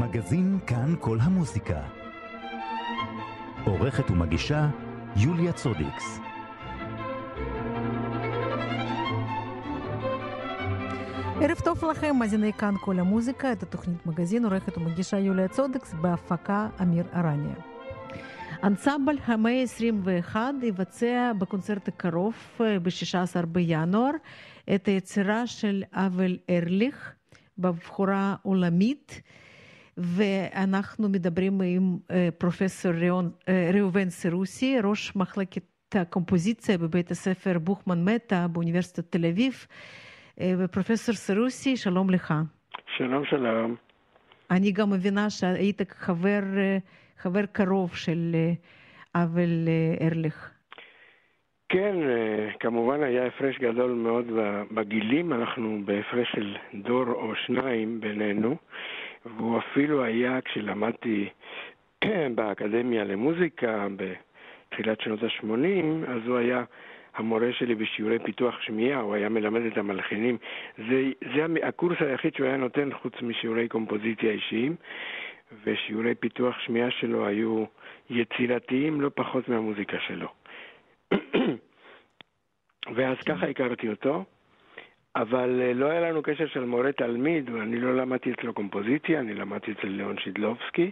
מגזין כאן כל המוזיקה. עורכת ומגישה יוליה צודיקס. ערב טוב לכם, מאזיני כאן כל המוזיקה, את התוכנית מגזין, עורכת ומגישה יוליה צודקס, בהפקה אמיר ארניה. אנסמבל המאה ה-21 יבצע בקונצרט הקרוב, ב-16 בינואר, את היצירה של אבל ארליך, בבחורה עולמית, ואנחנו מדברים עם פרופסור ראובן סרוסי, ראש מחלקת הקומפוזיציה בבית הספר בוכמן מטה באוניברסיטת תל אביב. ופרופסור סרוסי, שלום לך. שלום, שלום. אני גם מבינה שהיית חבר, חבר קרוב של אבל ארליך. כן, כמובן היה הפרש גדול מאוד בגילים, אנחנו בהפרש של דור או שניים בינינו, והוא אפילו היה, כשלמדתי באקדמיה למוזיקה בתחילת שנות ה-80, אז הוא היה המורה שלי בשיעורי פיתוח שמיעה, הוא היה מלמד את המלחינים. זה, זה הקורס היחיד שהוא היה נותן חוץ משיעורי קומפוזיציה אישיים, ושיעורי פיתוח שמיעה שלו היו יצירתיים לא פחות מהמוזיקה שלו. ואז ככה הכרתי אותו, אבל לא היה לנו קשר של מורה תלמיד, ואני לא למדתי אצלו קומפוזיציה, אני למדתי אצל ליאון שידלובסקי.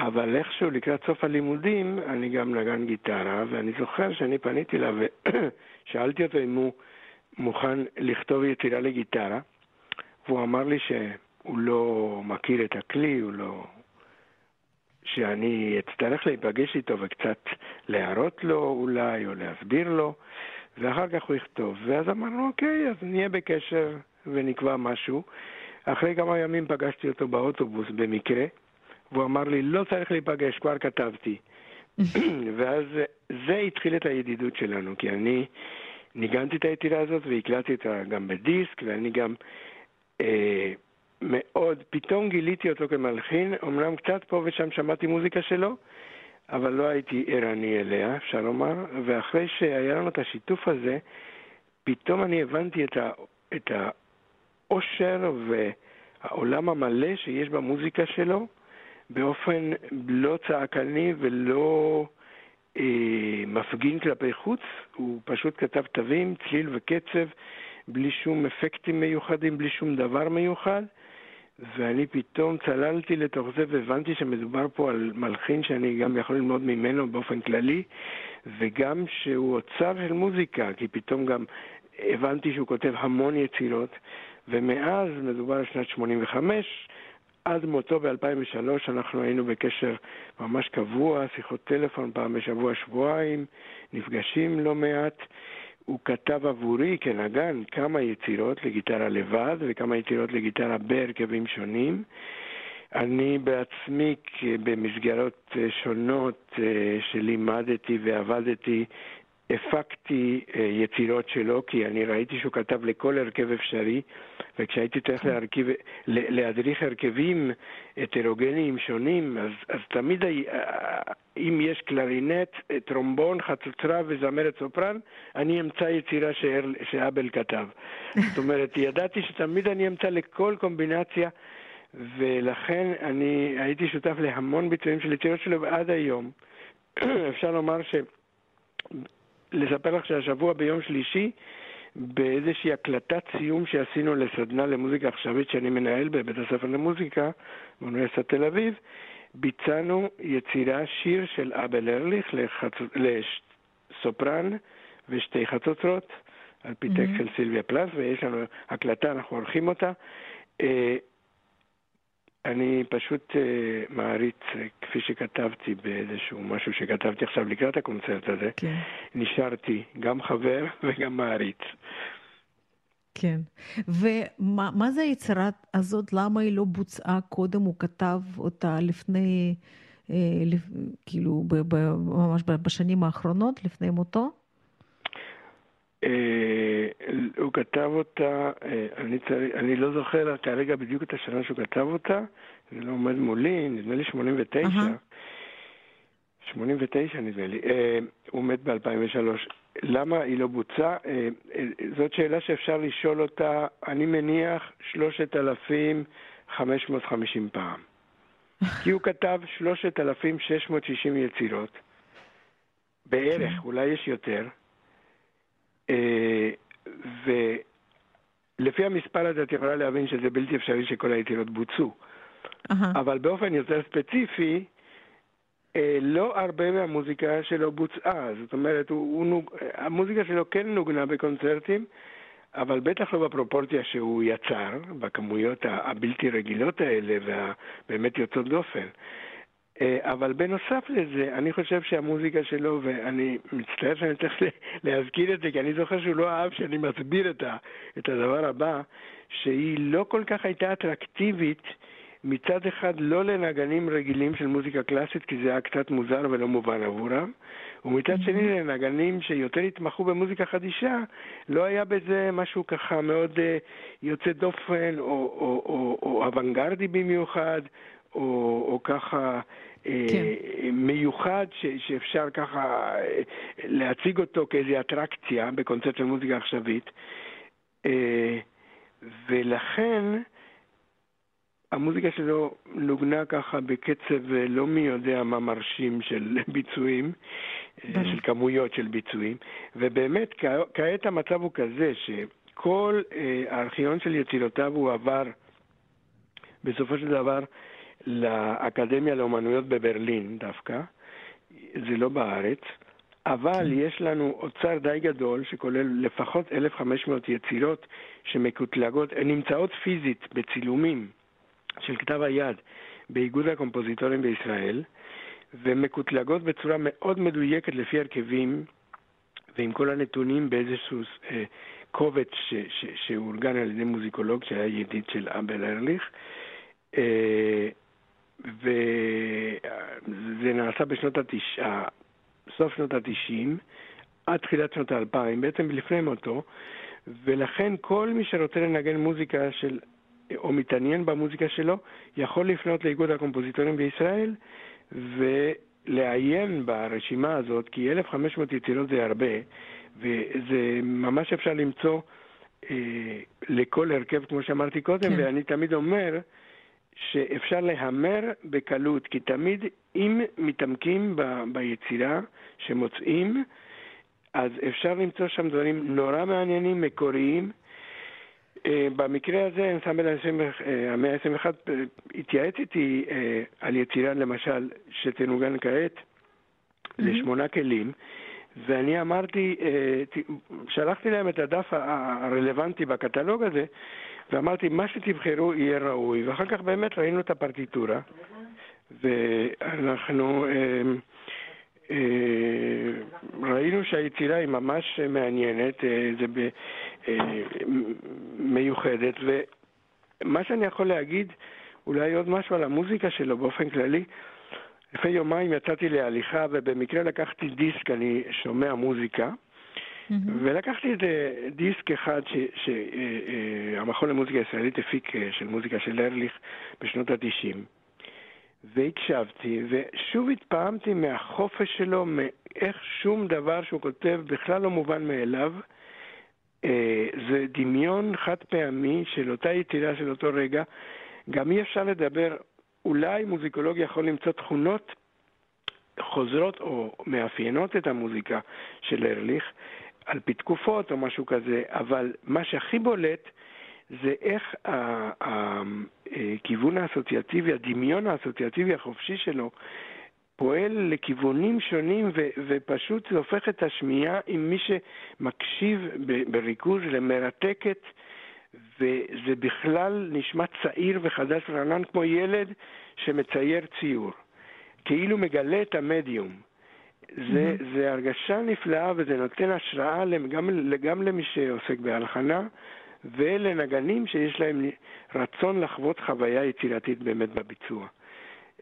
אבל איכשהו לקראת סוף הלימודים אני גם נגן גיטרה, ואני זוכר שאני פניתי אליו ושאלתי אותו אם הוא מוכן לכתוב יצירה לגיטרה, והוא אמר לי שהוא לא מכיר את הכלי, הוא לא... שאני אצטרך להיפגש איתו וקצת להראות לו אולי, או להסביר לו, ואחר כך הוא יכתוב. ואז אמרנו, אוקיי, אז נהיה בקשר ונקבע משהו. אחרי כמה ימים פגשתי אותו באוטובוס במקרה. והוא אמר לי, לא צריך להיפגש, כבר כתבתי. ואז זה התחיל את הידידות שלנו, כי אני ניגנתי את היצירה הזאת והקלטתי אותה גם בדיסק, ואני גם אה, מאוד, פתאום גיליתי אותו כמלחין, אמנם קצת פה ושם שמעתי מוזיקה שלו, אבל לא הייתי ערני אליה, אפשר לומר, ואחרי שהיה לנו את השיתוף הזה, פתאום אני הבנתי את, ה, את האושר והעולם המלא שיש במוזיקה שלו, באופן לא צעקני ולא אה, מפגין כלפי חוץ, הוא פשוט כתב תווים, צליל וקצב, בלי שום אפקטים מיוחדים, בלי שום דבר מיוחד, ואני פתאום צללתי לתוך זה והבנתי שמדובר פה על מלחין שאני גם יכול ללמוד ממנו באופן כללי, וגם שהוא אוצר של מוזיקה, כי פתאום גם הבנתי שהוא כותב המון יצירות, ומאז, מדובר על שנת 85, עד מותו ב-2003 אנחנו היינו בקשר ממש קבוע, שיחות טלפון פעם בשבוע, שבועיים, נפגשים לא מעט. הוא כתב עבורי כנגן כמה יצירות לגיטרה לבד וכמה יצירות לגיטרה בהרכבים שונים. אני בעצמי במסגרות שונות אה, שלימדתי ועבדתי הפקתי uh, יצירות שלו, כי אני ראיתי שהוא כתב לכל הרכב אפשרי, וכשהייתי צריך כן. להרכיב, להדריך הרכבים הטרוגניים שונים, אז, אז תמיד, uh, אם יש קלרינט, טרומבון, חצוצרה וזמרת סופרן, אני אמצא יצירה שאבל כתב. זאת אומרת, ידעתי שתמיד אני אמצא לכל קומבינציה, ולכן אני הייתי שותף להמון ביצועים של יצירות שלו, ועד היום אפשר לומר ש... לספר לך שהשבוע ביום שלישי, באיזושהי הקלטת סיום שעשינו לסדנה למוזיקה עכשווית שאני מנהל בבית הספר למוזיקה באוניברסיטת תל אביב, ביצענו יצירה, שיר של אבל ארליך לחצ... לסופרן ושתי חצוצרות, על פי טקסט mm-hmm. של סילביה פלס, ויש לנו הקלטה, אנחנו עורכים אותה. אה, אני פשוט uh, מעריץ, uh, כפי שכתבתי באיזשהו משהו שכתבתי עכשיו לקראת הקונצרט הזה, כן. נשארתי גם חבר וגם מעריץ. כן. ומה זה היצירה הזאת? למה היא לא בוצעה קודם? הוא כתב אותה לפני, אה, לפ, כאילו, ב, ב, ממש בשנים האחרונות, לפני מותו? אה, הוא כתב אותה, אה, אני, צריך, אני לא זוכר כרגע בדיוק את השנה שהוא כתב אותה, זה לא עומד מולי, נדמה לי 89. Uh-huh. 89 נדמה לי. אה, הוא מת ב-2003. למה היא לא בוצעה? זאת שאלה שאפשר לשאול אותה, אני מניח, שלושת אלפים 550 פעם. כי הוא כתב 3,660 יצירות, בערך, כן. אולי יש יותר, ולפי המספר הזה את יכולה להבין שזה בלתי אפשרי שכל היצירות בוצעו. Uh-huh. אבל באופן יותר ספציפי, אה, לא הרבה מהמוזיקה שלו בוצעה. זאת אומרת, הוא, הוא. המוזיקה שלו כן נוגנה בקונצרטים, אבל בטח לא בפרופורציה שהוא יצר, בכמויות הבלתי רגילות האלה והבאמת יוצאות דופן. אה, אבל בנוסף לזה, אני חושב שהמוזיקה שלו, ואני מצטער שאני צריך להזכיר את זה, כי אני זוכר שהוא לא אהב שאני מסביר את, ה, את הדבר הבא, שהיא לא כל כך הייתה אטרקטיבית מצד אחד לא לנגנים רגילים של מוזיקה קלאסית, כי זה היה קצת מוזר ולא מובן עבורם, ומצד mm-hmm. שני לנגנים שיותר התמחו במוזיקה חדישה, לא היה בזה משהו ככה מאוד uh, יוצא דופן, או, או, או, או אוונגרדי במיוחד, או, או ככה... אה, כן. מיוחד ש, שאפשר ככה אה, להציג אותו כאיזו אטרקציה בקונצרט של מוזיקה עכשווית. ולכן המוזיקה שלו נוגנה ככה בקצב אה, לא מי יודע מה מרשים של ביצועים, אה, של כמויות של ביצועים, ובאמת כעת המצב הוא כזה שכל אה, הארכיון של יצירותיו הוא עבר בסופו של דבר לאקדמיה לאומנויות בברלין דווקא, זה לא בארץ, אבל כן. יש לנו אוצר די גדול שכולל לפחות 1,500 יצירות שמקוטלגות, נמצאות פיזית בצילומים של כתב היד באיגוד הקומפוזיטורים בישראל, ומקוטלגות בצורה מאוד מדויקת לפי הרכבים ועם כל הנתונים באיזשהו אה, קובץ ש, ש, שאורגן על ידי מוזיקולוג שהיה ידיד של אבל ארליך. אה, וזה נעשה בשנות התשעה, סוף שנות התשעים, עד תחילת שנות האלפיים, בעצם לפני מותו, ולכן כל מי שרוצה לנגן מוזיקה של או מתעניין במוזיקה שלו, יכול לפנות לאיגוד הקומפוזיטורים בישראל ולעיין ברשימה הזאת, כי 1,500 יצירות זה הרבה, וזה ממש אפשר למצוא אה, לכל הרכב, כמו שאמרתי קודם, כן. ואני תמיד אומר שאפשר להמר בקלות, כי תמיד אם מתעמקים ב, ביצירה שמוצאים, אז אפשר למצוא שם דברים נורא מעניינים, מקוריים, אה, במקרה הזה, אנסמבל המאה ה-21 אה, התייעץ איתי אה, על יצירה, למשל, שתנוגן כעת לשמונה כלים, ואני אמרתי, שלחתי להם את הדף הרלוונטי בקטלוג הזה, ואמרתי, מה שתבחרו יהיה ראוי, ואחר כך באמת ראינו את הפרטיטורה, ואנחנו... ראינו שהיצירה היא ממש מעניינת, זה אה, מיוחדת, ומה שאני יכול להגיד, אולי עוד משהו על המוזיקה שלו באופן כללי. לפני יומיים יצאתי להליכה ובמקרה לקחתי דיסק, אני שומע מוזיקה, mm-hmm. ולקחתי איזה דיסק אחד שהמכון אה, אה, למוזיקה ישראלית הפיק של מוזיקה של ארליך בשנות התשעים. והקשבתי, ושוב התפעמתי מהחופש שלו, מאיך שום דבר שהוא כותב בכלל לא מובן מאליו. אה, זה דמיון חד פעמי של אותה יצירה של אותו רגע. גם אי אפשר לדבר, אולי מוזיקולוג יכול למצוא תכונות חוזרות או מאפיינות את המוזיקה של ארליך על פי תקופות או משהו כזה, אבל מה שהכי בולט זה איך הכיוון האסוציאטיבי, הדמיון האסוציאטיבי החופשי שלו פועל לכיוונים שונים ו- ופשוט זה הופך את השמיעה עם מי שמקשיב ב- בריכוז למרתקת וזה בכלל נשמע צעיר וחדש ורענן כמו ילד שמצייר ציור, כאילו מגלה את המדיום. זה, mm-hmm. זה הרגשה נפלאה וזה נותן השראה גם, גם למי שעוסק בהלחנה ולנגנים שיש להם רצון לחוות חוויה יצירתית באמת בביצוע.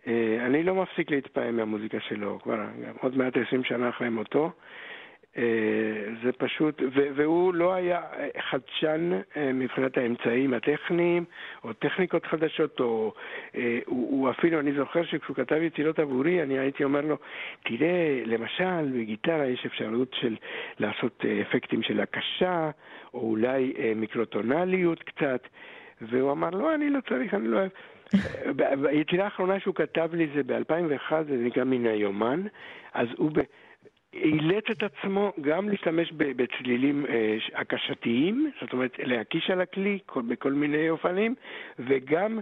אה, אני לא מפסיק להתפעם מהמוזיקה שלו, כבר עוד מעט עשרים שנה אחרי מותו. אה, זה פשוט, והוא לא היה חדשן אה, מבחינת האמצעים הטכניים, או טכניקות חדשות, או הוא, הוא אפילו, אני זוכר שכשהוא כתב יצירות עבורי, אני הייתי אומר לו, תראה, למשל, בגיטרה יש אפשרות של לעשות אפקטים של הקשה, או אולי מיקרוטונליות קצת. והוא אמר, לא, אני לא צריך, אני לא אוהב. היצירה האחרונה שהוא כתב לי זה ב-2001, זה נקרא מן היומן, אז הוא ב... אילץ את עצמו גם להשתמש בצלילים אה, הקשתיים, זאת אומרת להקיש על הכלי כל, בכל מיני אופנים, וגם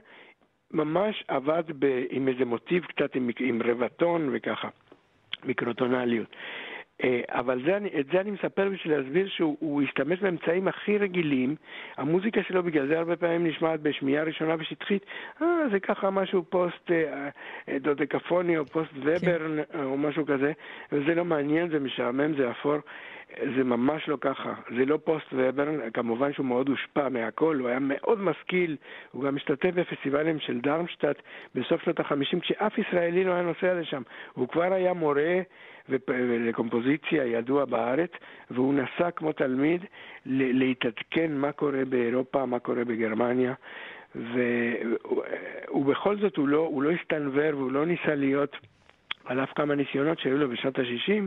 ממש עבד ב, עם איזה מוטיב קצת עם, עם רבע טון וככה, מיקרוטונליות. אה, אבל זה, את זה אני מספר בשביל להסביר שהוא השתמש באמצעים הכי רגילים. המוזיקה שלו בגלל זה הרבה פעמים נשמעת בשמיעה ראשונה שטחית. אה, זה ככה משהו פוסט אה, אה דודקאפוני או פוסט וברן כן. או משהו כזה. וזה לא מעניין, זה משעמם, זה אפור. זה ממש לא ככה. זה לא פוסט וברן, כמובן שהוא מאוד הושפע מהכל, הוא היה מאוד משכיל. הוא גם השתתף בפסטיבלים של דרמשטט בסוף שנות החמישים, כשאף ישראלי לא היה נוסע לשם. הוא כבר היה מורה. ולקומפוזיציה ידוע בארץ, והוא נסע כמו תלמיד להתעדכן מה קורה באירופה, מה קורה בגרמניה. ובכל זאת הוא לא, הוא לא הסתנוור והוא לא ניסה להיות, על אף כמה ניסיונות שהיו לו בשנות ה-60, אה,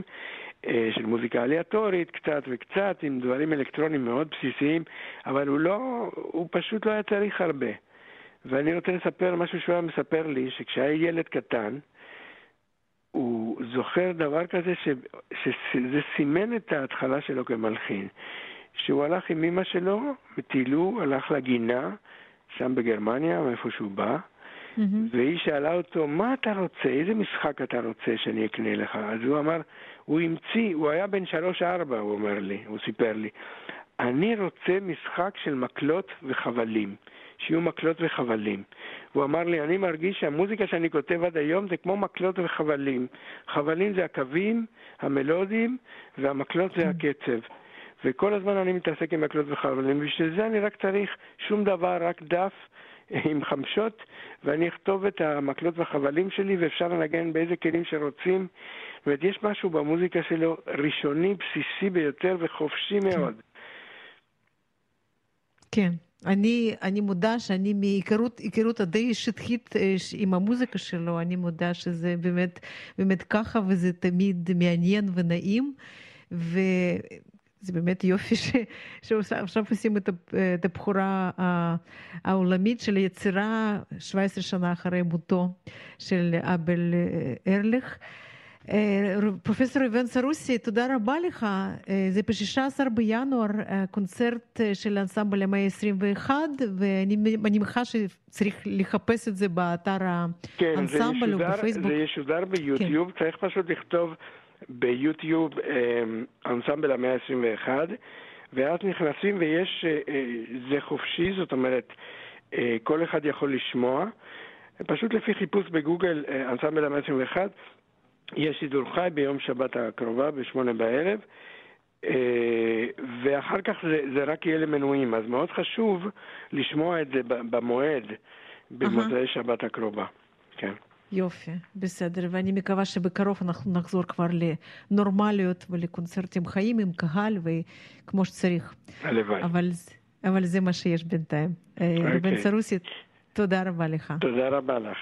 של מוזיקה עליאטורית, קצת וקצת, עם דברים אלקטרונים מאוד בסיסיים, אבל הוא לא, הוא פשוט לא היה צריך הרבה. ואני רוצה לספר משהו שהוא היה מספר לי, שכשהיה ילד קטן, הוא זוכר דבר כזה ש, שזה סימן את ההתחלה שלו כמלחין. שהוא הלך עם אמא שלו, וטיילו, הלך לגינה, שם בגרמניה, מאיפה שהוא בא, mm-hmm. והיא שאלה אותו, מה אתה רוצה? איזה משחק אתה רוצה שאני אקנה לך? אז הוא אמר, הוא המציא, הוא היה בן שלוש-ארבע, הוא אומר לי, הוא סיפר לי. אני רוצה משחק של מקלות וחבלים. שיהיו מקלות וחבלים. הוא אמר לי, אני מרגיש שהמוזיקה שאני כותב עד היום זה כמו מקלות וחבלים. חבלים זה הקווים, המלודיים, והמקלות זה הקצב. וכל הזמן אני מתעסק עם מקלות וחבלים, בשביל זה אני רק צריך שום דבר, רק דף עם חמשות, ואני אכתוב את המקלות והחבלים שלי, ואפשר לנגן באיזה כלים שרוצים. זאת אומרת, יש משהו במוזיקה שלו ראשוני, בסיסי ביותר וחופשי כן. מאוד. כן. אני, אני מודה שאני מהיכרות הדי שטחית עם המוזיקה שלו, אני מודה שזה באמת, באמת ככה וזה תמיד מעניין ונעים. וזה באמת יופי ש, שעכשיו עושים את, את הבחורה העולמית של היצירה 17 שנה אחרי מותו של אבל ארליך. פרופסור איבן סרוסי, תודה רבה לך. זה ב-16 בינואר קונצרט של אנסמבל המאה ה-21, ואני מניחה שצריך לחפש את זה באתר האנסמבל או בפייסבוק. זה ישודר ביוטיוב. צריך פשוט לכתוב ביוטיוב אנסמבל המאה ה-21, ואז נכנסים ויש, זה חופשי, זאת אומרת, כל אחד יכול לשמוע. פשוט לפי חיפוש בגוגל, אנסמבל המאה ה-21, יש שידור חי ביום שבת הקרובה בשמונה בערב, אה, ואחר כך זה, זה רק יהיה למנויים, אז מאוד חשוב לשמוע את זה במועד, במוצאי שבת הקרובה. כן. יופי, בסדר, ואני מקווה שבקרוב אנחנו נחזור כבר לנורמליות ולקונצרטים חיים עם קהל וכמו שצריך. הלוואי. אבל, אבל זה מה שיש בינתיים. Okay. אה, אוקיי. בן סרוסי, תודה רבה לך. תודה רבה לך.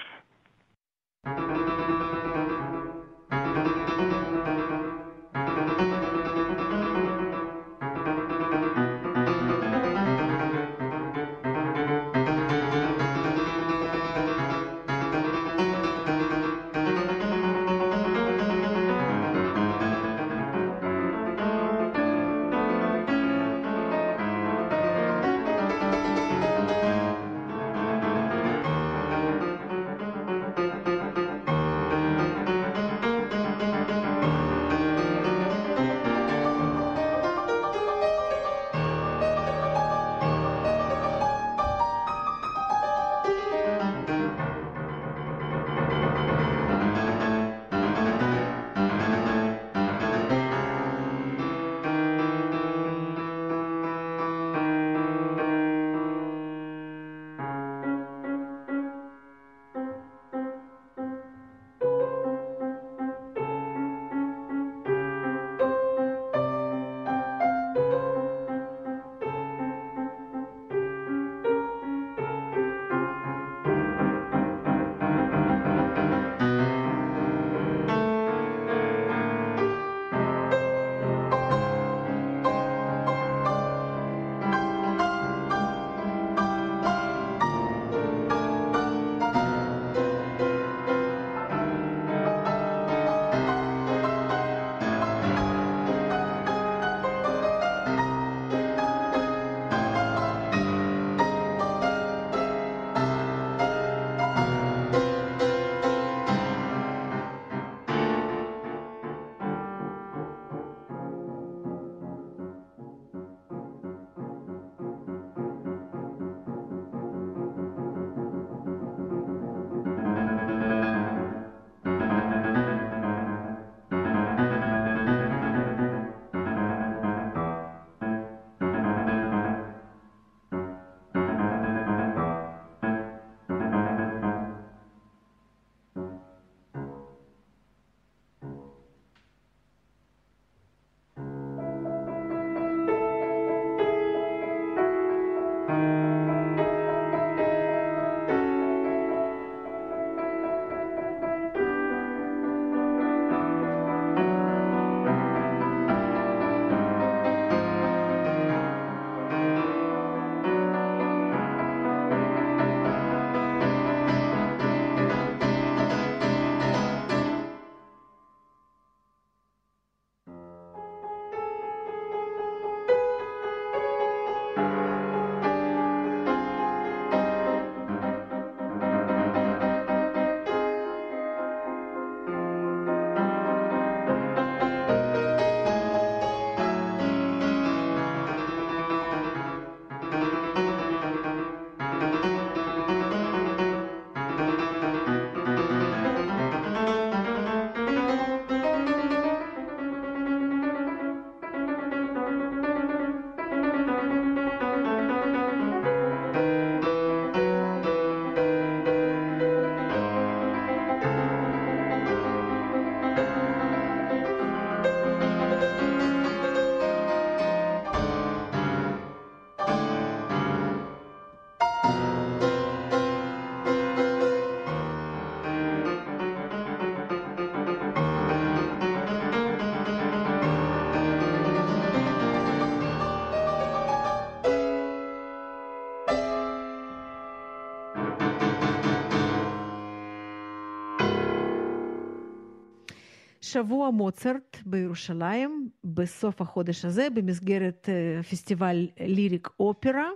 שבוע מוצרט בירושלים בסוף החודש הזה במסגרת פסטיבל ליריק אופרה,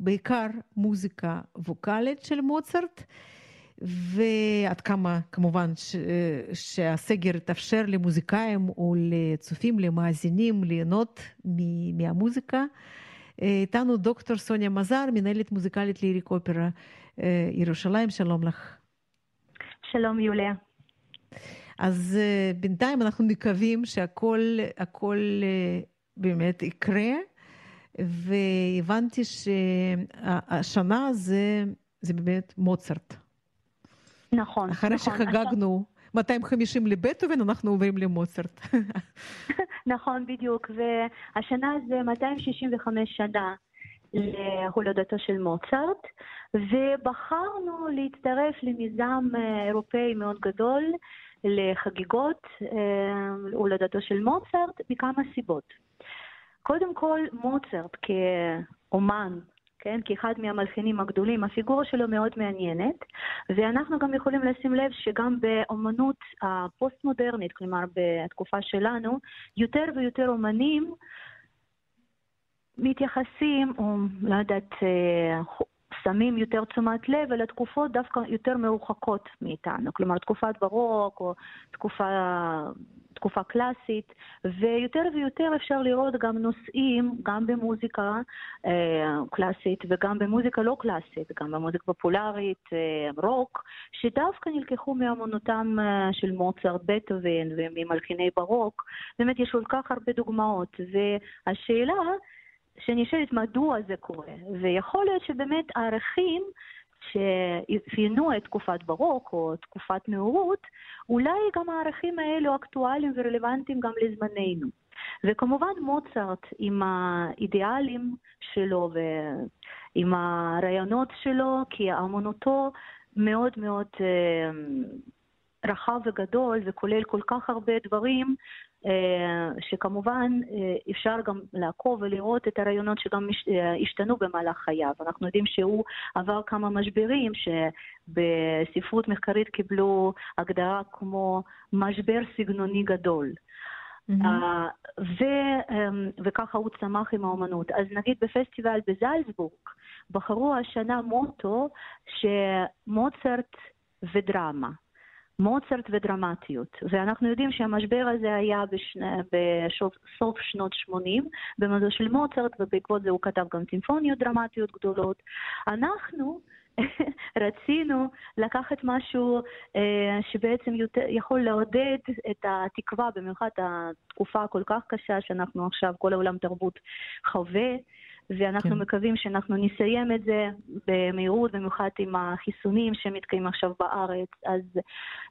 בעיקר מוזיקה ווקאלית של מוצרט. ועד כמה כמובן ש, שהסגר יתאפשר למוזיקאים או לצופים, למאזינים, ליהנות מהמוזיקה. איתנו דוקטור סוניה מזר, מנהלת מוזיקלית ליריק אופרה ירושלים, שלום לך. שלום יוליה. אז בינתיים אנחנו מקווים שהכל הכל באמת יקרה, והבנתי שהשנה זה, זה באמת מוצרט. נכון. אחרי נכון. שחגגנו 250 לבטהובן, אנחנו עוברים למוצרט. נכון, בדיוק. והשנה זה 265 שנה להולדתו של מוצרט, ובחרנו להצטרף למיזם אירופאי מאוד גדול לחגיגות הולדתו של מוצרט מכמה סיבות. קודם כל, מוצרט כאומן כן? כאחד מהמלחינים הגדולים, הפיגורה שלו מאוד מעניינת, ואנחנו גם יכולים לשים לב שגם באמנות הפוסט-מודרנית, כלומר בתקופה שלנו, יותר ויותר אומנים מתייחסים, או לא יודעת, שמים יותר תשומת לב אל התקופות דווקא יותר מרוחקות מאיתנו, כלומר תקופת ברוק או תקופה, תקופה קלאסית, ויותר ויותר אפשר לראות גם נושאים, גם במוזיקה אה, קלאסית וגם במוזיקה לא קלאסית, גם במוזיקה פופולרית, אה, רוק, שדווקא נלקחו מאמנותם אה, של מוצרט, בטהובן וממלחיני ברוק, באמת יש כל כך הרבה דוגמאות, והשאלה שנשאלת מדוע זה קורה, ויכול להיות שבאמת הערכים שאפיינו את תקופת ברוק או תקופת נאורות, אולי גם הערכים האלו אקטואליים ורלוונטיים גם לזמננו. וכמובן מוצרט עם האידיאלים שלו ועם הרעיונות שלו, כי אמנותו מאוד מאוד רחב וגדול וכולל כל כך הרבה דברים שכמובן אפשר גם לעקוב ולראות את הרעיונות שגם השתנו במהלך חייו. אנחנו יודעים שהוא עבר כמה משברים שבספרות מחקרית קיבלו הגדרה כמו משבר סגנוני גדול. Mm-hmm. ו, וככה הוא צמח עם האומנות. אז נגיד בפסטיבל בזלצבורג בחרו השנה מוטו שמוצרט ודרמה. מוצרט ודרמטיות. ואנחנו יודעים שהמשבר הזה היה בשני, בסוף שנות 80 במדע של מוצרט, ובעקבות זה הוא כתב גם סימפוניות דרמטיות גדולות. אנחנו רצינו לקחת משהו אה, שבעצם יותר, יכול לעודד את התקווה, במיוחד התקופה הכל כך קשה שאנחנו עכשיו, כל העולם תרבות חווה. ואנחנו כן. מקווים שאנחנו נסיים את זה במהירות, במיוחד עם החיסונים שמתקיימים עכשיו בארץ. אז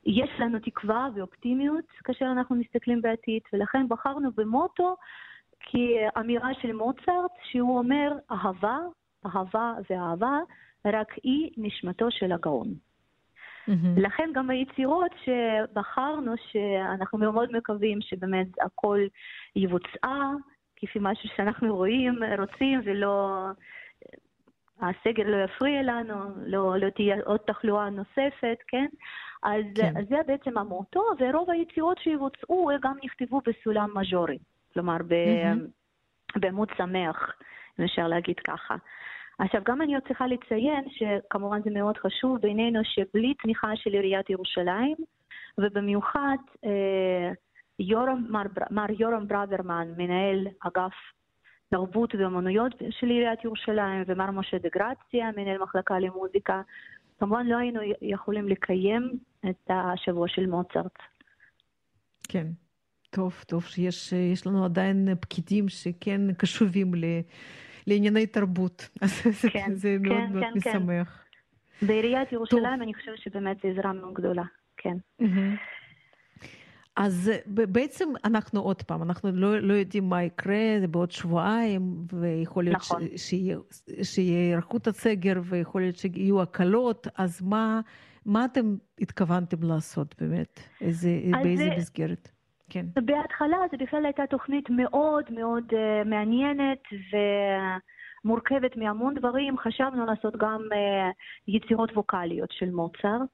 יש לנו תקווה ואופטימיות כאשר אנחנו מסתכלים בעתיד, ולכן בחרנו במוטו כאמירה של מוצרט, שהוא אומר אהבה, אהבה ואהבה, רק היא נשמתו של הגאון. Mm-hmm. לכן גם היצירות שבחרנו, שאנחנו מאוד מקווים שבאמת הכל יבוצע, כפי משהו שאנחנו רואים, רוצים, ולא... הסגר לא יפריע לנו, לא, לא תהיה עוד תחלואה נוספת, כן? אז, כן. זה בעצם המוטו, ורוב היצירות שיבוצעו גם נכתבו בסולם מז'ורי, כלומר mm-hmm. בעמוד שמח, אם אפשר להגיד ככה. עכשיו, גם אני עוד צריכה לציין, שכמובן זה מאוד חשוב בעינינו, שבלי תמיכה של עיריית ירושלים, ובמיוחד אה, יורם, מר, מר יורם ברוורמן, מנהל אגף תרבות ואמנויות של עיריית ירושלים, ומר משה דה גרציה, מנהל מחלקה למוזיקה, כמובן לא היינו יכולים לקיים את השבוע של מוצרט. כן, טוב, טוב שיש לנו עדיין פקידים שכן קשובים ל, לענייני תרבות, אז כן, זה כן, מאוד כן, מאוד כן, משמח. כן. בעיריית ירושלים טוב. אני חושבת שבאמת זו עזרה מאוד גדולה, כן. Mm-hmm. אז בעצם אנחנו עוד פעם, אנחנו לא, לא יודעים מה יקרה, בעוד שבועיים, ויכול להיות נכון. שיהיה היערכות הסגר, ויכול להיות שיהיו הקלות, אז מה, מה אתם התכוונתם לעשות באמת? איזה, באיזה זה... מסגרת? כן. בהתחלה זו בכלל הייתה תוכנית מאוד מאוד uh, מעניינת, ו... מורכבת מהמון דברים, חשבנו לעשות גם uh, יצירות ווקאליות של מוצרט,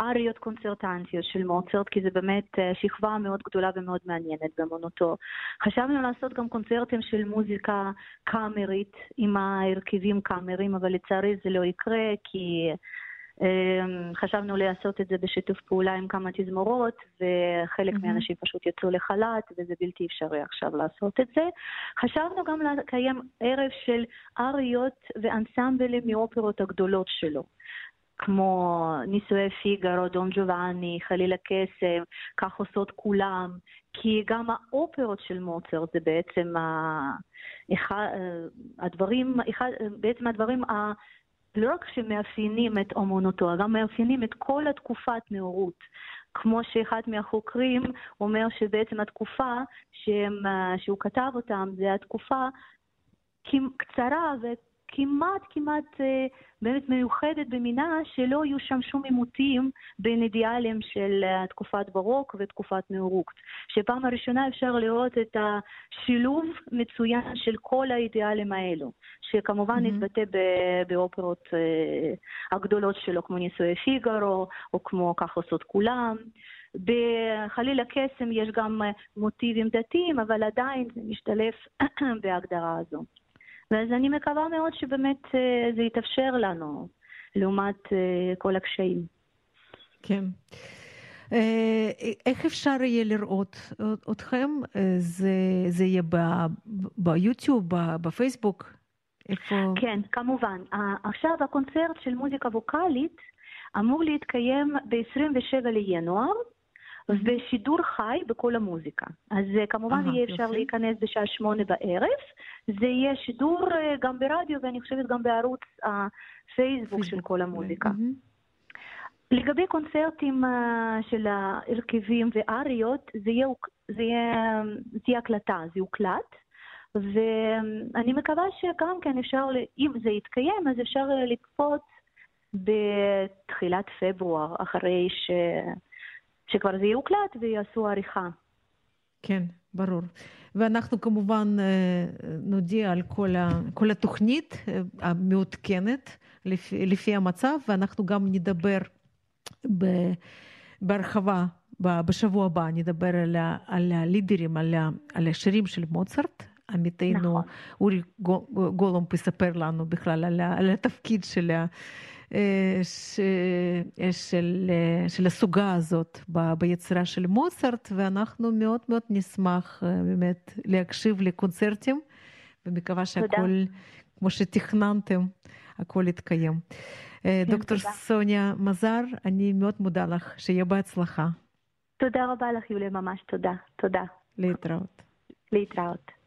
אריות קונצרטנטיות של מוצרט, כי זה באמת uh, שכבה מאוד גדולה ומאוד מעניינת באמנותו. חשבנו לעשות גם קונצרטים של מוזיקה קאמרית, עם ההרכבים קאמרים, אבל לצערי זה לא יקרה, כי... אמ, חשבנו לעשות את זה בשיתוף פעולה עם כמה תזמורות, וחלק mm-hmm. מהאנשים פשוט יצאו לחל"ת, וזה בלתי אפשרי עכשיו לעשות את זה. חשבנו גם לקיים ערב של אריות ואנסמבלים מאופרות הגדולות שלו. כמו נישואי פיגארו, דון ג'ובאני, חליל הקסם, כך עושות כולם, כי גם האופרות של מוצרט זה בעצם ה... אחד, הדברים, אחד, בעצם הדברים לא רק שמאפיינים את אומנותו, גם מאפיינים את כל התקופת נאורות. כמו שאחד מהחוקרים אומר שבעצם התקופה שהם, שהוא כתב אותם זה התקופה קצרה כמעט כמעט אה, באמת מיוחדת במינה שלא יהיו שם שום עימותים בין אידיאלים של אה, תקופת ברוק ותקופת נאורות. שפעם הראשונה אפשר לראות את השילוב מצוין של כל האידיאלים האלו, שכמובן mm-hmm. נתבטא באופרות אה, הגדולות שלו, כמו נישואי פיגארו, או כמו כך עושות כולם. בחליל הקסם יש גם מוטיבים דתיים, אבל עדיין זה משתלב בהגדרה הזו. ואז אני מקווה מאוד שבאמת אה, זה יתאפשר לנו, לעומת אה, כל הקשיים. כן. אה, איך אפשר יהיה לראות אתכם? זה, זה יהיה ביוטיוב, בפייסבוק? איפה? כן, כמובן. עכשיו הקונצרט של מוזיקה ווקאלית אמור להתקיים ב-27 לינואר, ושידור חי בכל המוזיקה. אז כמובן יהיה אפשר להיכנס בשעה שמונה בערב, זה יהיה שידור אה, גם ברדיו ואני חושבת גם בערוץ הפייסבוק של כל המוזיקה. לגבי קונצרטים אה, של ההרכבים ואריות, זה יהיה, זה יהיה, זה תהיה הקלטה, זה יוקלט, ואני מקווה שגם כן אפשר, אם זה יתקיים, אז אפשר לקפוץ בתחילת פברואר, אחרי ש... שכבר זה יוקלט ויעשו עריכה. כן, ברור. ואנחנו כמובן אה, נודיע על כל, ה, כל התוכנית אה, המעודכנת לפי, לפי המצב, ואנחנו גם נדבר ב, בהרחבה בשבוע הבא, נדבר על, ה, על הלידרים, על, ה, על השירים של מוצרט. עמיתנו נכון. אורי גולום יספר לנו בכלל על, על התפקיד של ש... של, של הסוגה הזאת ב... ביצירה של מוצרט, ואנחנו מאוד מאוד נשמח אה, באמת להקשיב לקונצרטים, ומקווה שהכל, כמו שתכננתם, הכל יתקיים. אה, כן, דוקטור תודה. סוניה מזר, אני מאוד מודה לך, שיהיה בהצלחה. תודה רבה לך, יוליה, ממש תודה. תודה. להתראות. להתראות.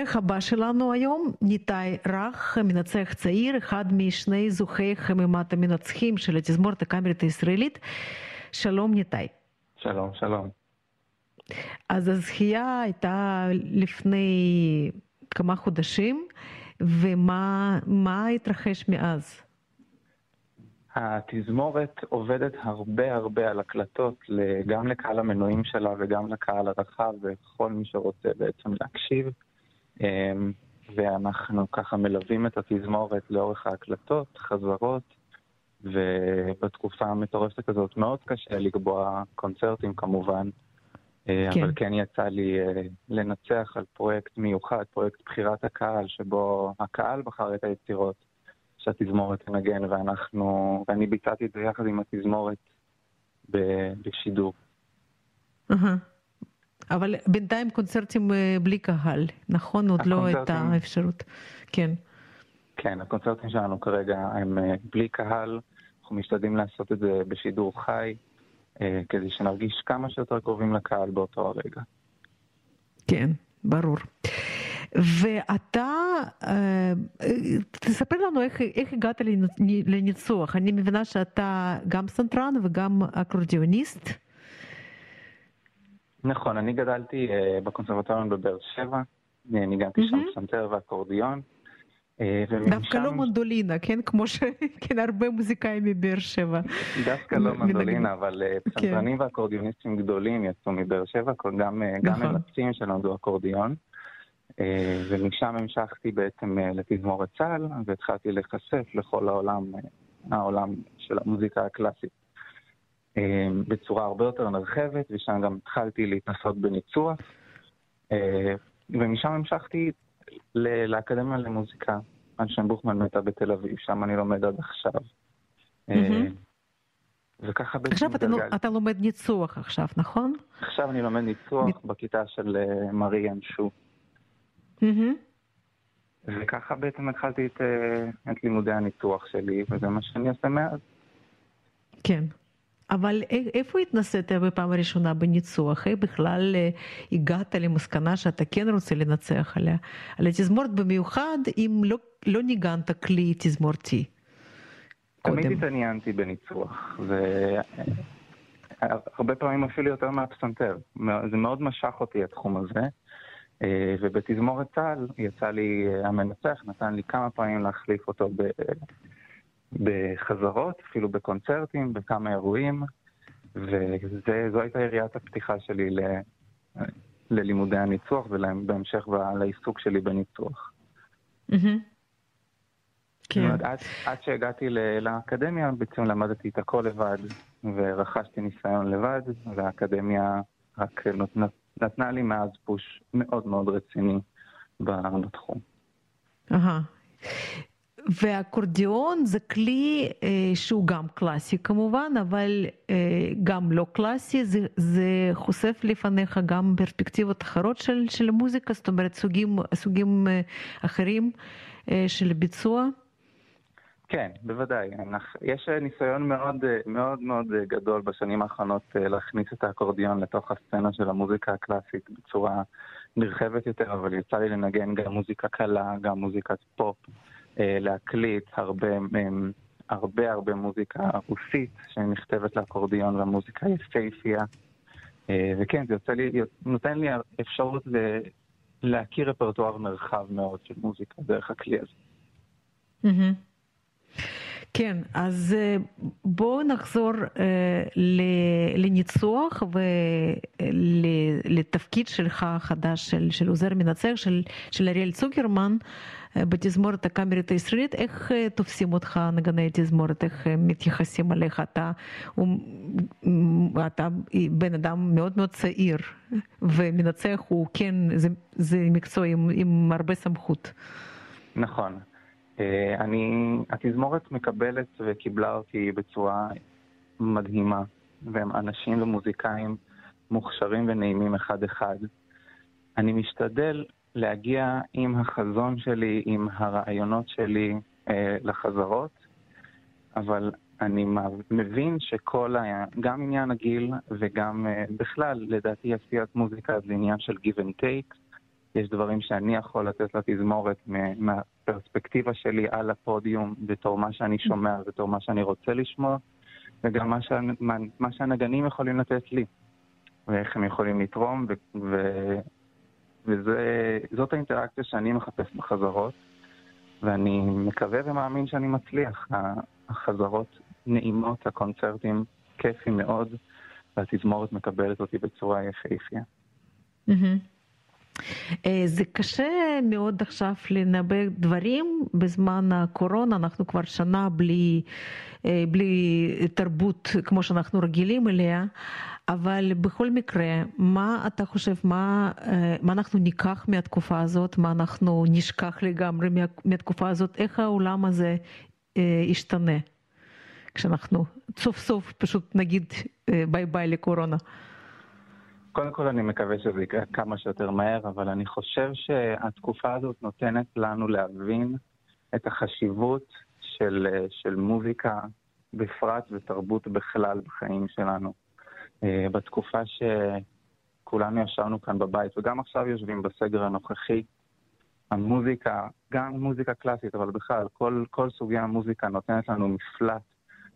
העורך הבא שלנו היום, ניתאי רך, מנצח צעיר, אחד משני זוכי חמימת המנצחים של התזמורת הקאמרית הישראלית. שלום ניתאי. שלום, שלום. אז הזכייה הייתה לפני כמה חודשים, ומה התרחש מאז? התזמורת עובדת הרבה הרבה על הקלטות, גם לקהל המנויים שלה וגם לקהל הרחב וכל מי שרוצה בעצם להקשיב. אמ, ואנחנו ככה מלווים את התזמורת לאורך ההקלטות, חזרות, ובתקופה המטורפת הזאת מאוד קשה לקבוע קונצרטים כמובן, אה, כן. אבל כן יצא לי אה, לנצח על פרויקט מיוחד, פרויקט בחירת הקהל, שבו הקהל בחר את היצירות שהתזמורת תנגן, ואנחנו, ואני ביצעתי את זה יחד עם התזמורת בשידור. Uh-huh. אבל בינתיים קונצרטים אה, בלי קהל, נכון? עוד לא הייתה האפשרות. כן. כן, הקונצרטים שלנו כרגע הם אה, בלי קהל, אנחנו משתדלים לעשות את זה בשידור חי, אה, כדי שנרגיש כמה שיותר קרובים לקהל באותו הרגע. כן, ברור. ואתה, תספר לנו איך, איך הגעת לניצוח. אני מבינה שאתה גם פסנתרן וגם אקורדיוניסט. נכון, אני גדלתי uh, בקונסרבטוריון בבאר שבע, אה, ניגנתי שם פסנתר ואקורדיון. אה, דווקא לא מנדולינה, כן? כמו שכן הרבה מוזיקאים מבאר שבע. דווקא לא מנדולינה, אבל פסנתרנים כן. ואקורדיוניסטים גדולים יצאו מבאר שבע, גם נכון. מרצים שלמדו אקורדיון. ומשם המשכתי בעצם לתזמורת צה"ל, והתחלתי להיחשף לכל העולם, העולם של המוזיקה הקלאסית. אמ, בצורה הרבה יותר נרחבת, ושם גם התחלתי להתנסות בניצוח, אה, ומשם המשכתי לאקדמיה למוזיקה, על שם בוכמן מתה בתל אביב, שם אני לומד עד עכשיו. אה, וככה בעצם... עכשיו אתה, אתה לומד ניצוח עכשיו, נכון? עכשיו אני לומד ניצוח. בכיתה של uh, מרי ינשו. וככה בעצם התחלתי את, את לימודי הניתוח שלי, וזה מה שאני עושה מאז. כן. אבל איפה התנסית בפעם הראשונה בניצוח? איך בכלל אה, הגעת למסקנה שאתה כן רוצה לנצח עליה? על התזמורת במיוחד אם לא, לא ניגנת כלי תזמורתי. תמיד התעניינתי בניצוח, והרבה פעמים אפילו יותר מהפסנתר. זה מאוד משך אותי התחום הזה. אה, ובתזמורת צה"ל יצא לי, אה, המנצח נתן לי כמה פעמים להחליף אותו בחזרות, אפילו בקונצרטים, בכמה אירועים, וזו הייתה יריית הפתיחה שלי ל, ללימודי הניצוח ובהמשך לעיסוק שלי בניצוח. כן. עד, עד שהגעתי לאקדמיה, בעצם למדתי את הכל לבד, ורכשתי ניסיון לבד, והאקדמיה רק נת, נתנה לי מאז פוש מאוד מאוד רציני בתחום. אהה. ואקורדיאון זה כלי אה, שהוא גם קלאסי כמובן, אבל אה, גם לא קלאסי, זה, זה חושף לפניך גם פרספקטיבות אחרות של, של מוזיקה, זאת אומרת סוגים, סוגים אה, אחרים של ביצוע. כן, בוודאי. יש ניסיון מאוד מאוד מאוד גדול בשנים האחרונות להכניס את האקורדיון לתוך הסצנה של המוזיקה הקלאסית בצורה נרחבת יותר, אבל יצא לי לנגן גם מוזיקה קלה, גם מוזיקת פופ. אה, להקליט הרבה, הרבה הרבה מוזיקה רוסית שנכתבת לאקורדיון והמוזיקה יפייפייה. אה, וכן, זה יוצא לי, נותן לי אפשרות להכיר רפרטואר מרחב מאוד של מוזיקה דרך הכלי הזה. כן, אז בואו נחזור לניצוח ולתפקיד שלך החדש, של, של עוזר מנצח, של, של אריאל צוקרמן בתזמורת הקאמרית הישראלית. איך תופסים אותך נגני תזמורת, איך מתייחסים אליך? אתה, אתה בן אדם מאוד מאוד צעיר, ומנצח הוא כן, זה, זה מקצוע עם, עם הרבה סמכות. נכון. אני, התזמורת מקבלת וקיבלה אותי בצורה מדהימה, והם אנשים ומוזיקאים מוכשרים ונעימים אחד-אחד. אני משתדל להגיע עם החזון שלי, עם הרעיונות שלי אה, לחזרות, אבל אני מבין שכל, ה... גם עניין הגיל וגם אה, בכלל, לדעתי עשיית מוזיקה זה עניין של give and take. יש דברים שאני יכול לתת לתזמורת מהפרספקטיבה שלי על הפודיום, בתור מה שאני שומע, בתור מה שאני רוצה לשמוע, וגם מה, שה, מה, שהנגנים יכולים לתת לי, ואיך הם יכולים לתרום, ו, וזאת האינטראקציה שאני מחפש בחזרות, ואני מקווה ומאמין שאני מצליח. החזרות נעימות, הקונצרטים כיפים מאוד, והתזמורת מקבלת אותי בצורה יפהפייה. זה קשה מאוד עכשיו לנבא דברים בזמן הקורונה, אנחנו כבר שנה בלי, בלי תרבות כמו שאנחנו רגילים אליה, אבל בכל מקרה, מה אתה חושב, מה, מה אנחנו ניקח מהתקופה הזאת, מה אנחנו נשכח לגמרי מהתקופה הזאת, איך העולם הזה ישתנה כשאנחנו סוף סוף פשוט נגיד ביי ביי לקורונה. קודם כל אני מקווה שזה יקרה כמה שיותר מהר, אבל אני חושב שהתקופה הזאת נותנת לנו להבין את החשיבות של, של מוזיקה בפרט ותרבות בכלל בחיים שלנו. אה, בתקופה שכולנו ישבנו כאן בבית, וגם עכשיו יושבים בסגר הנוכחי, המוזיקה, גם מוזיקה קלאסית, אבל בכלל, כל, כל סוגי המוזיקה נותנת לנו מפלט,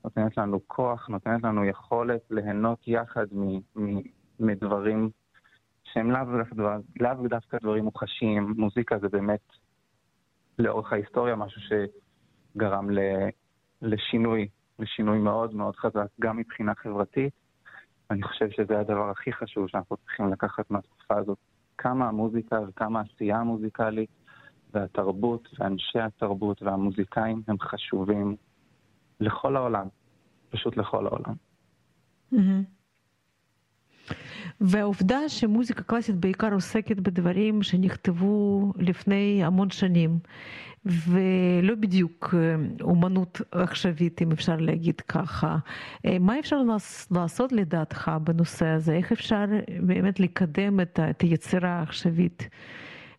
נותנת לנו כוח, נותנת לנו יכולת ליהנות יחד מ, מ, מדברים שהם לאו דווקא, לאו דווקא דברים מוחשיים. מוזיקה זה באמת לאורך ההיסטוריה משהו שגרם לשינוי, לשינוי מאוד מאוד חזק, גם מבחינה חברתית. אני חושב שזה הדבר הכי חשוב שאנחנו צריכים לקחת מהתקופה הזאת. כמה המוזיקה וכמה העשייה המוזיקלית והתרבות ואנשי התרבות והמוזיקאים הם חשובים לכל העולם, פשוט לכל העולם. Mm-hmm. והעובדה שמוזיקה קלאסית בעיקר עוסקת בדברים שנכתבו לפני המון שנים, ולא בדיוק אומנות עכשווית, אם אפשר להגיד ככה. מה אפשר לעשות לדעתך בנושא הזה? איך אפשר באמת לקדם את היצירה העכשווית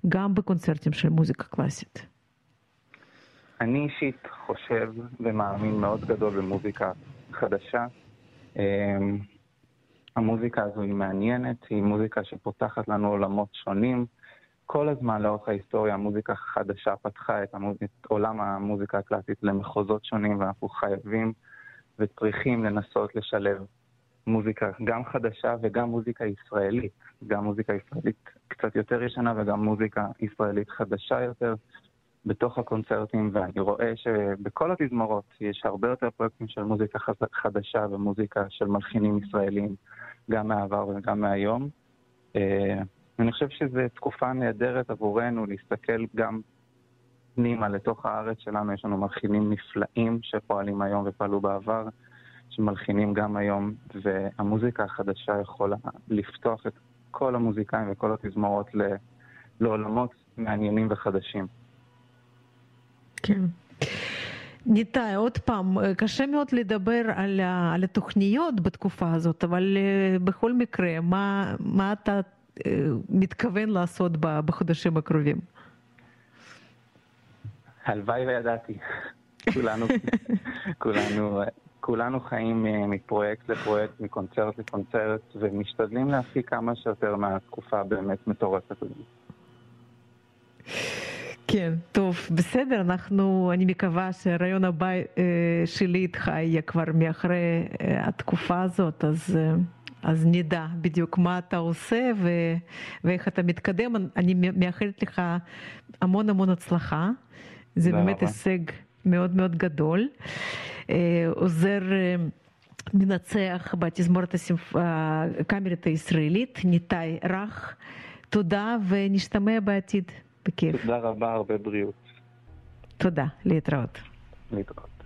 גם בקונצרטים של מוזיקה קלאסית? אני אישית חושב ומאמין מאוד גדול במוזיקה חדשה. המוזיקה הזו היא מעניינת, היא מוזיקה שפותחת לנו עולמות שונים. כל הזמן לאורך ההיסטוריה המוזיקה החדשה פתחה את, המוז... את עולם המוזיקה הקלאסית למחוזות שונים, ואנחנו חייבים וצריכים לנסות לשלב מוזיקה גם חדשה וגם מוזיקה ישראלית. גם מוזיקה ישראלית קצת יותר ישנה וגם מוזיקה ישראלית חדשה יותר בתוך הקונצרטים, ואני רואה שבכל התזמורות יש הרבה יותר פרויקטים של מוזיקה חדשה ומוזיקה של מלחינים ישראלים. גם מהעבר וגם מהיום. אה, אני חושב שזו תקופה נהדרת עבורנו להסתכל גם פנימה לתוך הארץ שלנו. יש לנו מלחינים נפלאים שפועלים היום ופעלו בעבר, שמלחינים גם היום, והמוזיקה החדשה יכולה לפתוח את כל המוזיקאים וכל התזמורות לעולמות מעניינים וחדשים. כן. ניתאי, עוד פעם, קשה מאוד לדבר על, על התוכניות בתקופה הזאת, אבל בכל מקרה, מה, מה אתה מתכוון לעשות בחודשים הקרובים? הלוואי וידעתי. כולנו, כולנו, כולנו חיים מפרויקט לפרויקט, מקונצרט לקונצרט, ומשתדלים להפיק כמה שיותר מהתקופה באמת מטורפת הזאת. כן, טוב, בסדר, אנחנו, אני מקווה שהרעיון הבא אה, שלי איתך יהיה כבר מאחרי אה, התקופה הזאת, אז, אה, אז נדע בדיוק מה אתה עושה ו, ואיך אתה מתקדם. אני מאחלת לך המון המון הצלחה. זה באמת רבה. הישג מאוד מאוד גדול. עוזר מנצח בתזמורת הקאמרית הישראלית, ניתאי רך. תודה ונשתמע בעתיד בכיף. תודה רבה, הרבה בריאות. תודה, להתראות. להתראות.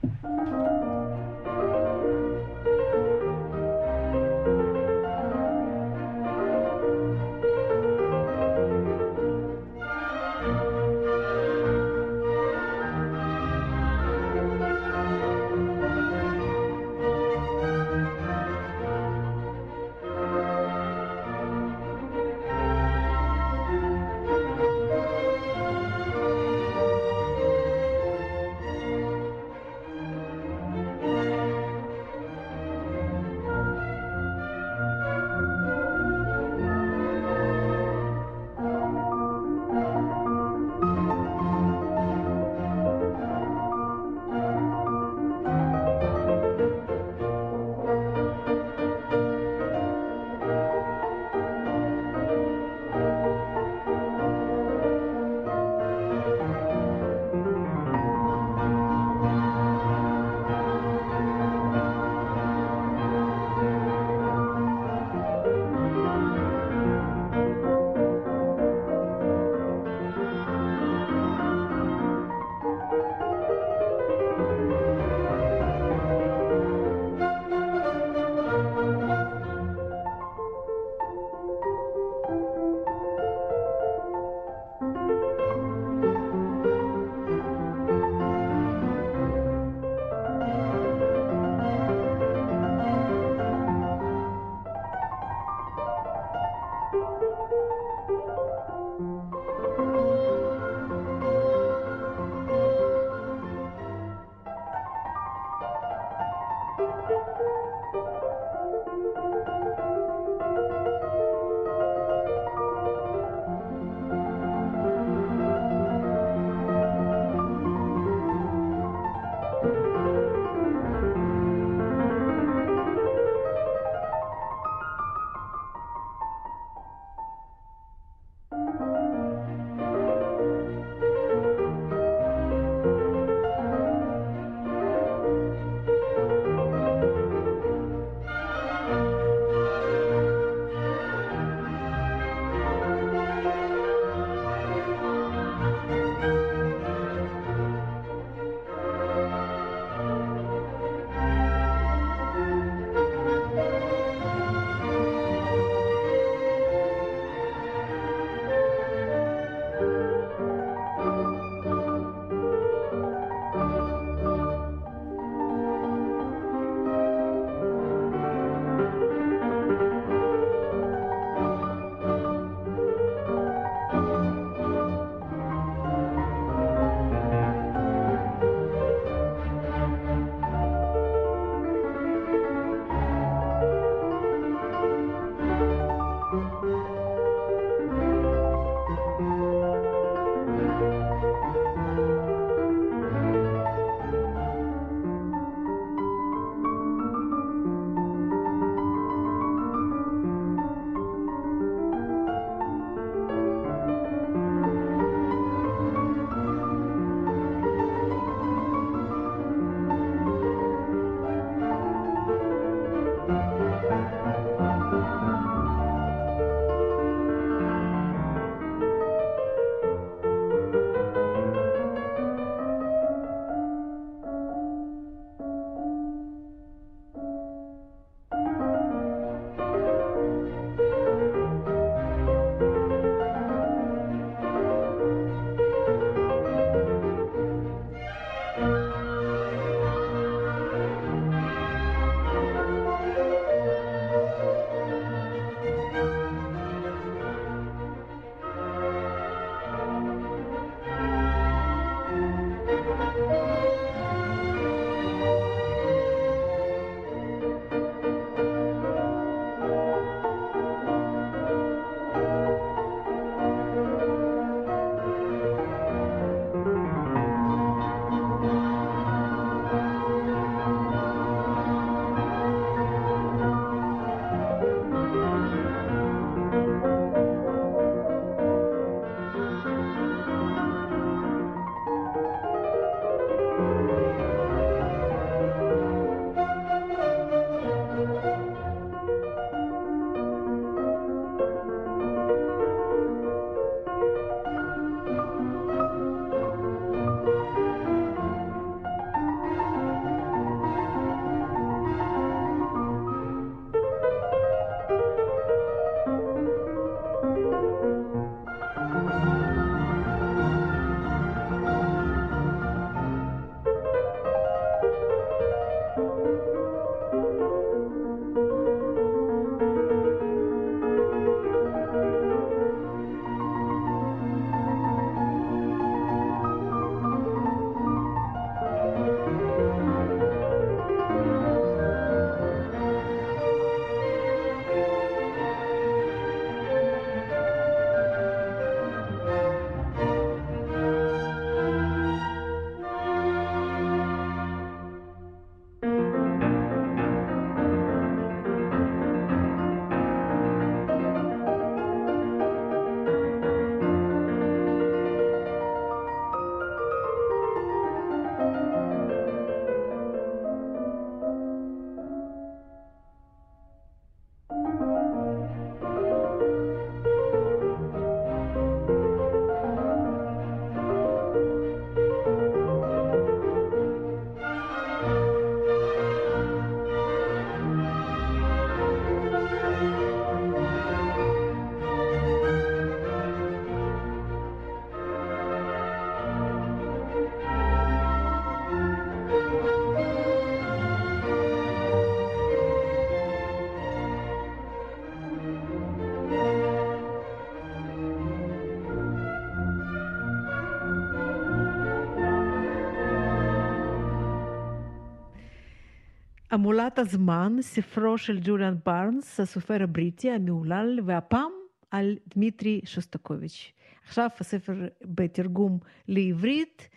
המולת הזמן, ספרו של ג'וליאן בארנס, הסופר הבריטי המהולל, והפעם על דמיטרי שוסטקוביץ'. עכשיו הספר בתרגום לעברית.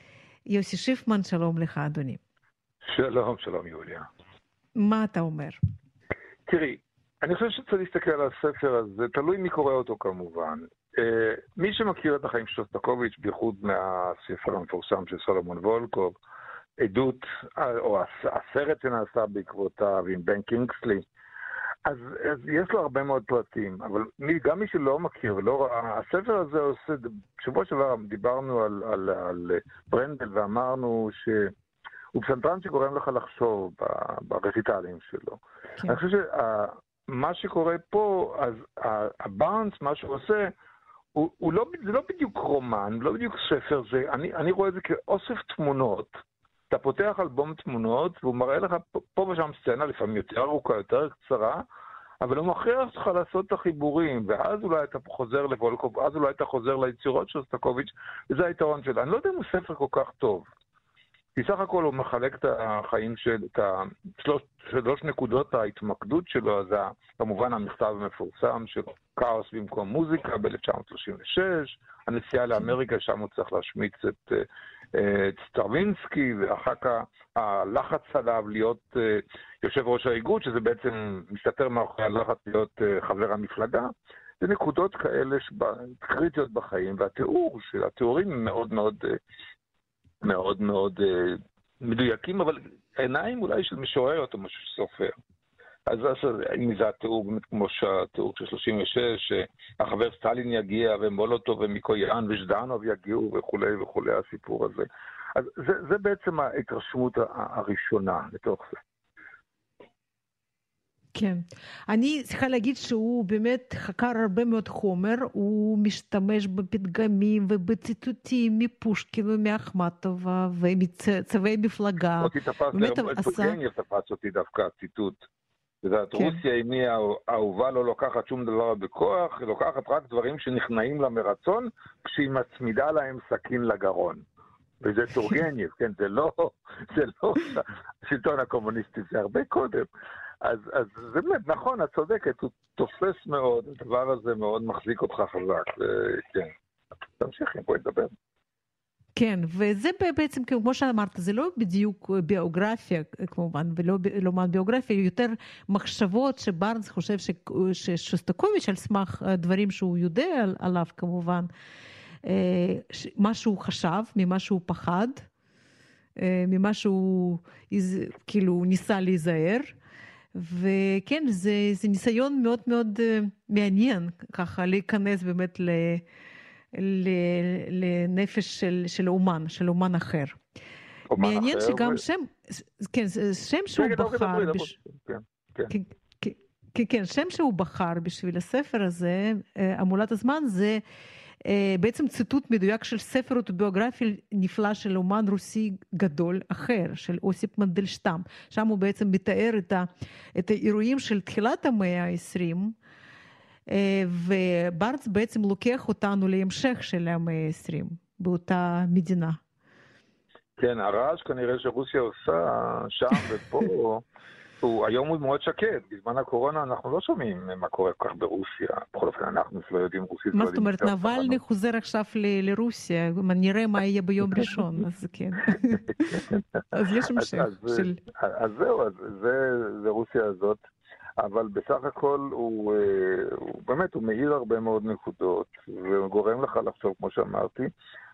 יוסי שיפמן, שלום לך, אדוני. שלום, שלום, יוליה. מה אתה אומר? תראי, אני חושב שצריך להסתכל על הספר הזה, תלוי מי קורא אותו כמובן. אה, מי שמכיר את החיים של שוסטקוביץ', בייחוד מהספר המפורסם של סולומון וולקוב, עדות, או הסרט שנעשה בעקבותיו עם בן קינגסלי, אז, אז יש לו הרבה מאוד פרטים, אבל מי, גם מי שלא מכיר ולא ראה, הספר הזה עושה, בשבוע שעבר דיברנו על, על, על ברנדל ואמרנו שהוא פסנתרן שגורם לך לחשוב ברציטלים שלו. כן. אני חושב שמה שקורה פה, אז הבארנס, מה שהוא עושה, הוא, הוא לא, זה לא בדיוק רומן, לא בדיוק ספר, זה, אני, אני רואה את זה כאוסף תמונות. אתה פותח אלבום תמונות, והוא מראה לך פה ושם סצנה, לפעמים יותר ארוכה, יותר קצרה, אבל הוא מכריח אותך לעשות את החיבורים, ואז אולי אתה חוזר לוולקוב, אז אולי אתה חוזר ליצירות של סטקוביץ', וזה היתרון שלו. אני לא יודע אם הוא ספר כל כך טוב. כי סך הכל הוא מחלק את החיים של, את השלוש, שלוש נקודות ההתמקדות שלו, אז כמובן המכתב המפורסם של כאוס במקום מוזיקה ב-1936, הנסיעה לאמריקה, שם הוא צריך להשמיץ את, אה, סטרווינסקי, ואחר כך הלחץ עליו להיות אה, יושב ראש האיגוד, שזה בעצם מסתתר מאחורי הלחץ להיות אה, חבר המפלגה. זה נקודות כאלה קריטיות בחיים, והתיאור של התיאורים הם מאוד מאוד מאוד מאוד uh, מדויקים, אבל עיניים אולי של משורר או משהו סופר. אז אם זה התיאור, באמת כמו שהתיאור של 36, שהחבר סטלין יגיע, ומולוטוב ומיקויאן וז'דנוב יגיעו וכולי וכולי, הסיפור הזה. אז זה, זה בעצם ההתרשמות הראשונה לתוך זה. כן. אני צריכה להגיד שהוא באמת חקר הרבה מאוד חומר, הוא משתמש בפתגמים ובציטוטים מפושקין ומאחמטובה ומצווי מפלגה. אותי תפס, טורגניאב תפס אותי דווקא ציטוט. את יודעת, כן. רוסיה, אמי האהובה לא לוקחת שום דבר בכוח, היא לוקחת רק דברים שנכנעים לה מרצון, כשהיא מצמידה להם סכין לגרון. וזה טורגניאב, כן, זה לא, זה לא השלטון הקומוניסטי, זה הרבה קודם. אז, אז זה באמת, נכון, את צודקת, הוא תופס מאוד, הדבר הזה מאוד מחזיק אותך חזק, וכן. תמשיכי, בואי נדבר. כן, וזה בעצם, כמו שאמרת, זה לא בדיוק ביוגרפיה כמובן, ולא לא ביוגרפיה, יותר מחשבות שבארנס חושב ששוסטקוביץ', על סמך דברים שהוא יודע עליו כמובן, אה, מה שהוא חשב, ממה שהוא פחד, אה, ממה שהוא כאילו ניסה להיזהר. וכן, זה, זה ניסיון מאוד מאוד אה, מעניין, ככה להיכנס באמת ל, לנפש של, של אומן, של אומן אחר. אומן מעניין אחר שגם ו... שם, כן, שם שהוא בחר, בש... כן, כן. כן, כן, כן, שם שהוא בחר בשביל הספר הזה, המולת הזמן, זה אה, בעצם ציטוט מדויק של ספר אוטוביוגרפי נפלא של אומן רוסי גדול אחר, של אוסיפ מנדלשטם. שם הוא בעצם מתאר את, ה, את האירועים של תחילת המאה ה-20, וברץ בעצם לוקח אותנו להמשך של המאה ה-20 באותה מדינה. כן, הרעש כנראה שרוסיה עושה שם ופה הוא, היום הוא מאוד שקט, בזמן הקורונה אנחנו לא שומעים מה קורה כל כך ברוסיה, בכל אופן אנחנו שלא יודעים רוסית. מה זאת אומרת, נבלני חוזר עכשיו לרוסיה, נראה מה יהיה ביום ראשון, אז כן. אז יש המשך של... אז זהו, זה רוסיה הזאת. אבל בסך הכל הוא, אה, הוא באמת, הוא מאיר הרבה מאוד נקודות, וגורם לך לחשוב, כמו שאמרתי,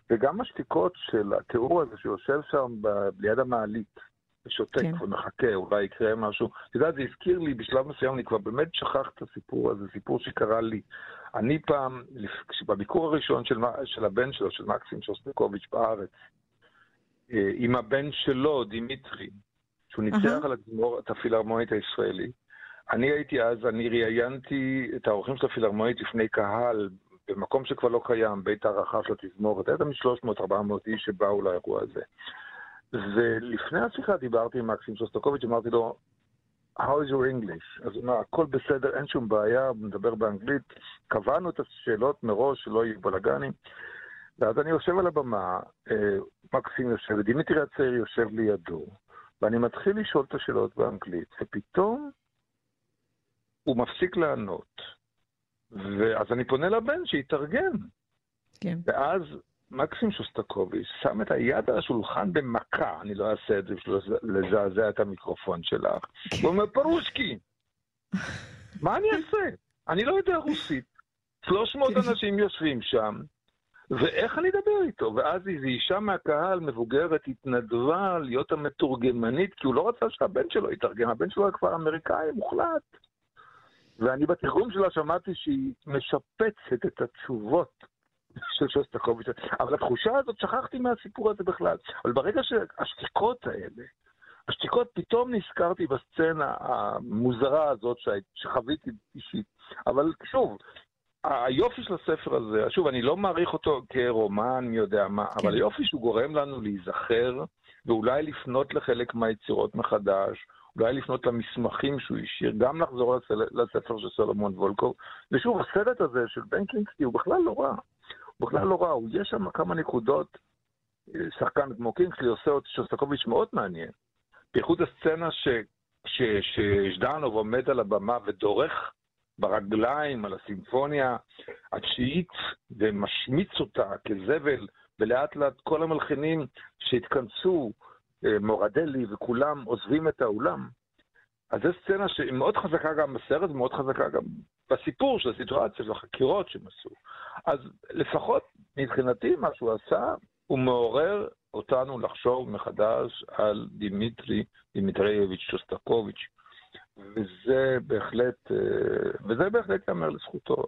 וגם השתיקות של התיאור הזה שיושב שם ליד המעלית, ושותק כן. ומחכה, אולי יקרה משהו. את יודעת, זה הזכיר לי, בשלב מסוים אני כבר באמת שכח את הסיפור הזה, סיפור שקרה לי. אני פעם, בביקור הראשון של, של הבן שלו, של מקסים שוסטקוביץ' בארץ, אה, עם הבן שלו, דימיטרי, שהוא ניצח uh-huh. על התזמור, את הפילהרמונית הישראלית. אני הייתי אז, אני ראיינתי את האורחים של הפילהרמונית לפני קהל, במקום שכבר לא קיים, בית הערכה של התזמורת. היה תמיד 300-400 איש שבאו לאירוע הזה. ולפני השיחה דיברתי עם מקסים שוסטקוביץ', אמרתי לו, How is your English? אז הוא אומר, הכל בסדר, אין שום בעיה, הוא מדבר באנגלית. קבענו את השאלות מראש, שלא יהיו בלאגנים. ואז אני יושב על הבמה, אה, מקסים יושב, ודימיטרי הצעיר יושב לידו, ואני מתחיל לשאול את השאלות באנגלית, ופתאום הוא מפסיק לענות. ואז אני פונה לבן שיתרגם. כן. ואז מקסים שוסטקוביץ' שם את היד על השולחן במכה, אני לא אעשה את זה בשביל לזעזע את המיקרופון שלך. הוא אומר, פרושקי, מה אני אעשה? אני לא יודע רוסית. 300 אנשים יושבים שם, ואיך אני אדבר איתו? ואז איזו אישה מהקהל, מבוגרת, התנדבה להיות המתורגמנית, כי הוא לא רצה שהבן שלו יתרגם, הבן שלו היה כבר אמריקאי מוחלט. ואני בתרגום שלה שמעתי שהיא משפצת את התשובות של שוסטקוביץ', אבל התחושה הזאת, שכחתי מהסיפור הזה בכלל. אבל ברגע שהשתיקות האלה, השתיקות, פתאום נזכרתי בסצנה המוזרה הזאת שחוויתי אישית. אבל שוב, היופי של הספר הזה, שוב, אני לא מעריך אותו כרומן, מי יודע מה, כן. אבל היופי שהוא גורם לנו להיזכר, ואולי לפנות לחלק מהיצירות מחדש, אולי לפנות למסמכים שהוא השאיר, גם לחזור לספר של סולומון וולקוב. ושוב, הסרט הזה של בן קינגסטי הוא בכלל לא רע. הוא בכלל לא רע, יש שם כמה נקודות, שחקן כמו קינגסטי עושה אותי שוסטקוביץ' מאוד מעניין. בייחוד הסצנה ש... שז'דנוב עומד על הבמה ודורך ברגליים על הסימפוניה התשיעית ומשמיץ אותה כזבל, ולאט לאט כל המלחינים שהתכנסו, אה, מוראדלי וכולם עוזבים את האולם. אז זו סצנה שהיא מאוד חזקה גם בסרט ומאוד חזקה גם בסיפור של הסיטואציה, של החקירות שהם עשו. אז לפחות מבחינתי מה שהוא עשה, הוא מעורר אותנו לחשוב מחדש על דימיטרי דימיטרייביץ' שוסטקוביץ', וזה בהחלט, אה, וזה בהחלט ייאמר לזכותו.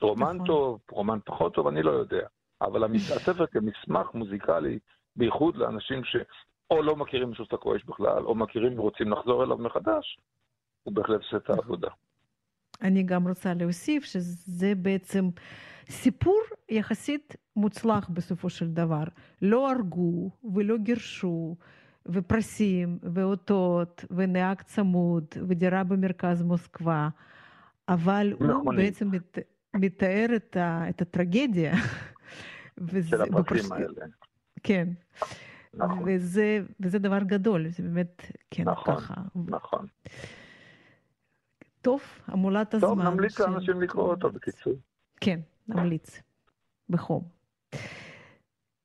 רומן נכון. טוב, רומן פחות טוב, אני לא יודע. אבל הספר כמסמך מוזיקלי, בייחוד לאנשים שאו לא מכירים את שוסטקוביץ' בכלל, או מכירים ורוצים לחזור אליו מחדש, הוא בהחלט עושה את העבודה. אני גם רוצה להוסיף שזה בעצם סיפור יחסית מוצלח בסופו של דבר. לא הרגו ולא גירשו, ופרסים, ואותות, ונהג צמוד, ודירה במרכז מוסקבה, אבל הוא בעצם מת, מתאר את, ה, את הטרגדיה. וזה, של הפרקים בפרש... האלה. כן. נכון. וזה, וזה דבר גדול, זה באמת, כן, נכון, ככה. נכון. טוב, המולת הזמן. טוב, נמליץ לאנשים לקרוא אותו בקיצור. כן, נמליץ. בחום.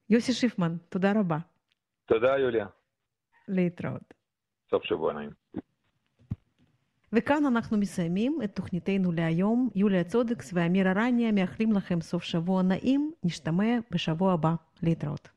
יוסי שיפמן, תודה רבה. תודה, יוליה. להתראות. סוף שבוע נעים. וכאן אנחנו מסיימים את תוכניתנו להיום. יוליה צודקס ואמיר ארניה מאחלים לכם סוף שבוע נעים. נשתמע בשבוע הבא. להתראות.